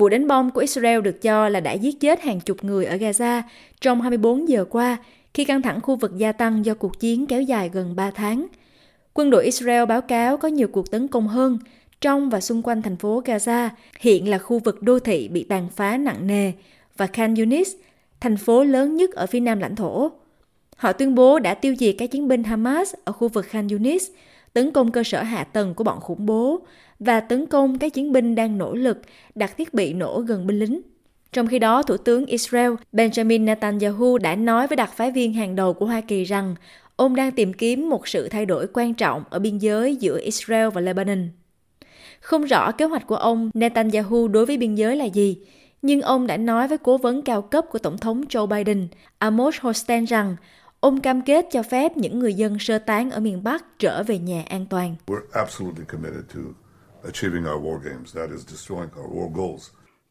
Vụ đánh bom của Israel được cho là đã giết chết hàng chục người ở Gaza trong 24 giờ qua khi căng thẳng khu vực gia tăng do cuộc chiến kéo dài gần 3 tháng. Quân đội Israel báo cáo có nhiều cuộc tấn công hơn trong và xung quanh thành phố Gaza, hiện là khu vực đô thị bị tàn phá nặng nề, và Khan Yunis, thành phố lớn nhất ở phía nam lãnh thổ. Họ tuyên bố đã tiêu diệt các chiến binh Hamas ở khu vực Khan Yunis, tấn công cơ sở hạ tầng của bọn khủng bố và tấn công các chiến binh đang nỗ lực đặt thiết bị nổ gần binh lính. Trong khi đó, Thủ tướng Israel Benjamin Netanyahu đã nói với đặc phái viên hàng đầu của Hoa Kỳ rằng ông đang tìm kiếm một sự thay đổi quan trọng ở biên giới giữa Israel và Lebanon. Không rõ kế hoạch của ông Netanyahu đối với biên giới là gì, nhưng ông đã nói với cố vấn cao cấp của Tổng thống Joe Biden, Amos Hochstein rằng ông cam kết cho phép những người dân sơ tán ở miền Bắc trở về nhà an toàn.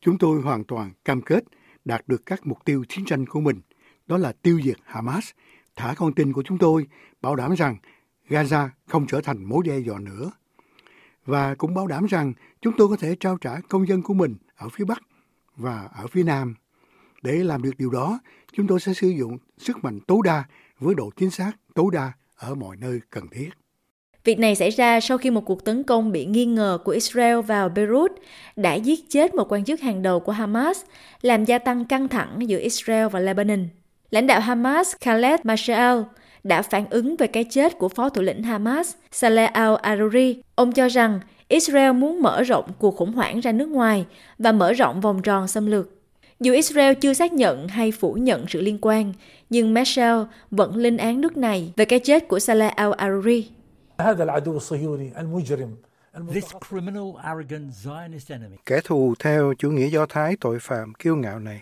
Chúng tôi hoàn toàn cam kết đạt được các mục tiêu chiến tranh của mình, đó là tiêu diệt Hamas, thả con tin của chúng tôi, bảo đảm rằng Gaza không trở thành mối đe dọa nữa. Và cũng bảo đảm rằng chúng tôi có thể trao trả công dân của mình ở phía Bắc và ở phía Nam. Để làm được điều đó, chúng tôi sẽ sử dụng sức mạnh tối đa với độ chính xác tối đa ở mọi nơi cần thiết. Việc này xảy ra sau khi một cuộc tấn công bị nghi ngờ của Israel vào Beirut đã giết chết một quan chức hàng đầu của Hamas, làm gia tăng căng thẳng giữa Israel và Lebanon. Lãnh đạo Hamas Khaled Mashaal đã phản ứng về cái chết của phó thủ lĩnh Hamas Saleh al-Aruri. Ông cho rằng Israel muốn mở rộng cuộc khủng hoảng ra nước ngoài và mở rộng vòng tròn xâm lược. Dù Israel chưa xác nhận hay phủ nhận sự liên quan, nhưng Marshall vẫn lên án nước này về cái chết của Saleh al-Aruri. Kẻ thù theo chủ nghĩa Do Thái tội phạm kiêu ngạo này,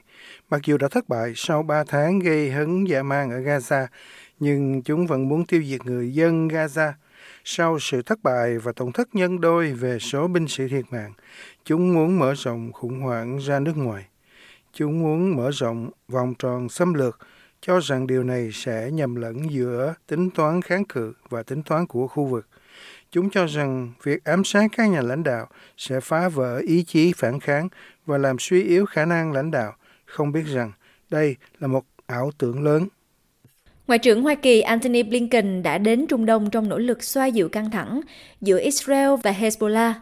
mặc dù đã thất bại sau 3 tháng gây hấn dã man ở Gaza, nhưng chúng vẫn muốn tiêu diệt người dân Gaza. Sau sự thất bại và tổn thất nhân đôi về số binh sĩ thiệt mạng, chúng muốn mở rộng khủng hoảng ra nước ngoài. Chúng muốn mở rộng vòng tròn xâm lược, cho rằng điều này sẽ nhầm lẫn giữa tính toán kháng cự và tính toán của khu vực. Chúng cho rằng việc ám sát các nhà lãnh đạo sẽ phá vỡ ý chí phản kháng và làm suy yếu khả năng lãnh đạo, không biết rằng đây là một ảo tưởng lớn. Ngoại trưởng Hoa Kỳ Antony Blinken đã đến Trung Đông trong nỗ lực xoa dịu căng thẳng giữa Israel và Hezbollah.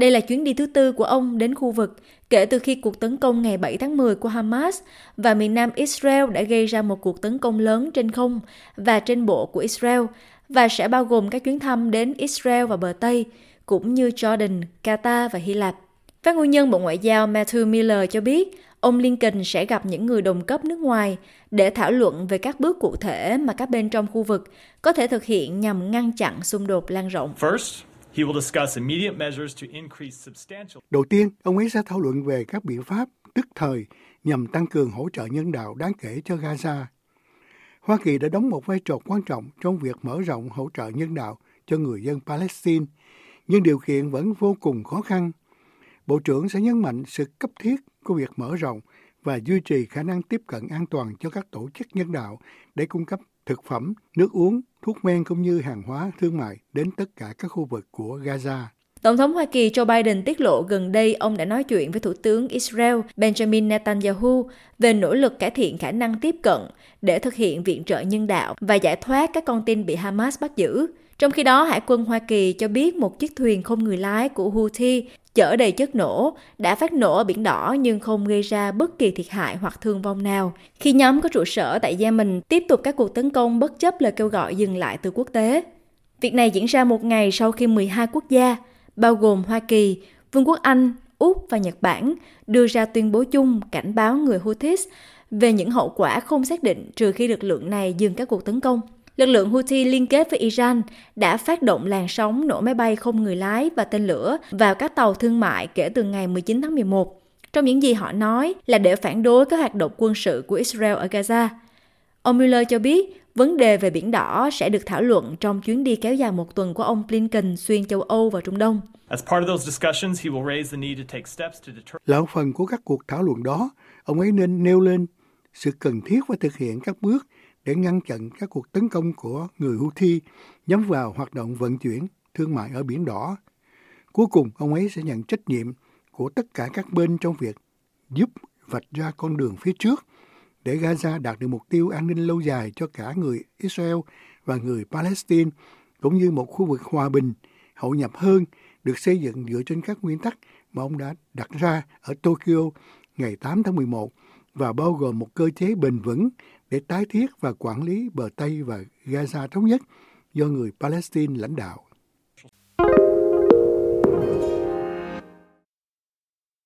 Đây là chuyến đi thứ tư của ông đến khu vực kể từ khi cuộc tấn công ngày 7 tháng 10 của Hamas và miền nam Israel đã gây ra một cuộc tấn công lớn trên không và trên bộ của Israel và sẽ bao gồm các chuyến thăm đến Israel và bờ Tây, cũng như Jordan, Qatar và Hy Lạp. Phát ngôn nhân Bộ Ngoại giao Matthew Miller cho biết, ông Lincoln sẽ gặp những người đồng cấp nước ngoài để thảo luận về các bước cụ thể mà các bên trong khu vực có thể thực hiện nhằm ngăn chặn xung đột lan rộng. Đầu tiên, ông ấy sẽ thảo luận về các biện pháp tức thời nhằm tăng cường hỗ trợ nhân đạo đáng kể cho Gaza. Hoa Kỳ đã đóng một vai trò quan trọng trong việc mở rộng hỗ trợ nhân đạo cho người dân Palestine, nhưng điều kiện vẫn vô cùng khó khăn. Bộ trưởng sẽ nhấn mạnh sự cấp thiết của việc mở rộng và duy trì khả năng tiếp cận an toàn cho các tổ chức nhân đạo để cung cấp thực phẩm, nước uống, thuốc men cũng như hàng hóa thương mại đến tất cả các khu vực của Gaza. Tổng thống Hoa Kỳ Joe Biden tiết lộ gần đây ông đã nói chuyện với Thủ tướng Israel Benjamin Netanyahu về nỗ lực cải thiện khả năng tiếp cận để thực hiện viện trợ nhân đạo và giải thoát các con tin bị Hamas bắt giữ. Trong khi đó, Hải quân Hoa Kỳ cho biết một chiếc thuyền không người lái của Houthi chở đầy chất nổ đã phát nổ ở Biển Đỏ nhưng không gây ra bất kỳ thiệt hại hoặc thương vong nào. Khi nhóm có trụ sở tại Yemen tiếp tục các cuộc tấn công bất chấp lời kêu gọi dừng lại từ quốc tế. Việc này diễn ra một ngày sau khi 12 quốc gia, bao gồm Hoa Kỳ, Vương quốc Anh, Úc và Nhật Bản, đưa ra tuyên bố chung cảnh báo người Houthis về những hậu quả không xác định trừ khi lực lượng này dừng các cuộc tấn công. Lực lượng Houthi liên kết với Iran đã phát động làn sóng nổ máy bay không người lái và tên lửa vào các tàu thương mại kể từ ngày 19 tháng 11. Trong những gì họ nói là để phản đối các hoạt động quân sự của Israel ở Gaza. Ông Mueller cho biết vấn đề về Biển Đỏ sẽ được thảo luận trong chuyến đi kéo dài một tuần của ông Blinken xuyên châu Âu và Trung Đông. Là phần của các cuộc thảo luận đó, ông ấy nên nêu lên sự cần thiết phải thực hiện các bước để ngăn chặn các cuộc tấn công của người Houthi nhắm vào hoạt động vận chuyển thương mại ở Biển Đỏ. Cuối cùng, ông ấy sẽ nhận trách nhiệm của tất cả các bên trong việc giúp vạch ra con đường phía trước để Gaza đạt được mục tiêu an ninh lâu dài cho cả người Israel và người Palestine, cũng như một khu vực hòa bình, hậu nhập hơn, được xây dựng dựa trên các nguyên tắc mà ông đã đặt ra ở Tokyo ngày 8 tháng 11 và bao gồm một cơ chế bền vững để tái thiết và quản lý bờ Tây và Gaza thống nhất do người Palestine lãnh đạo.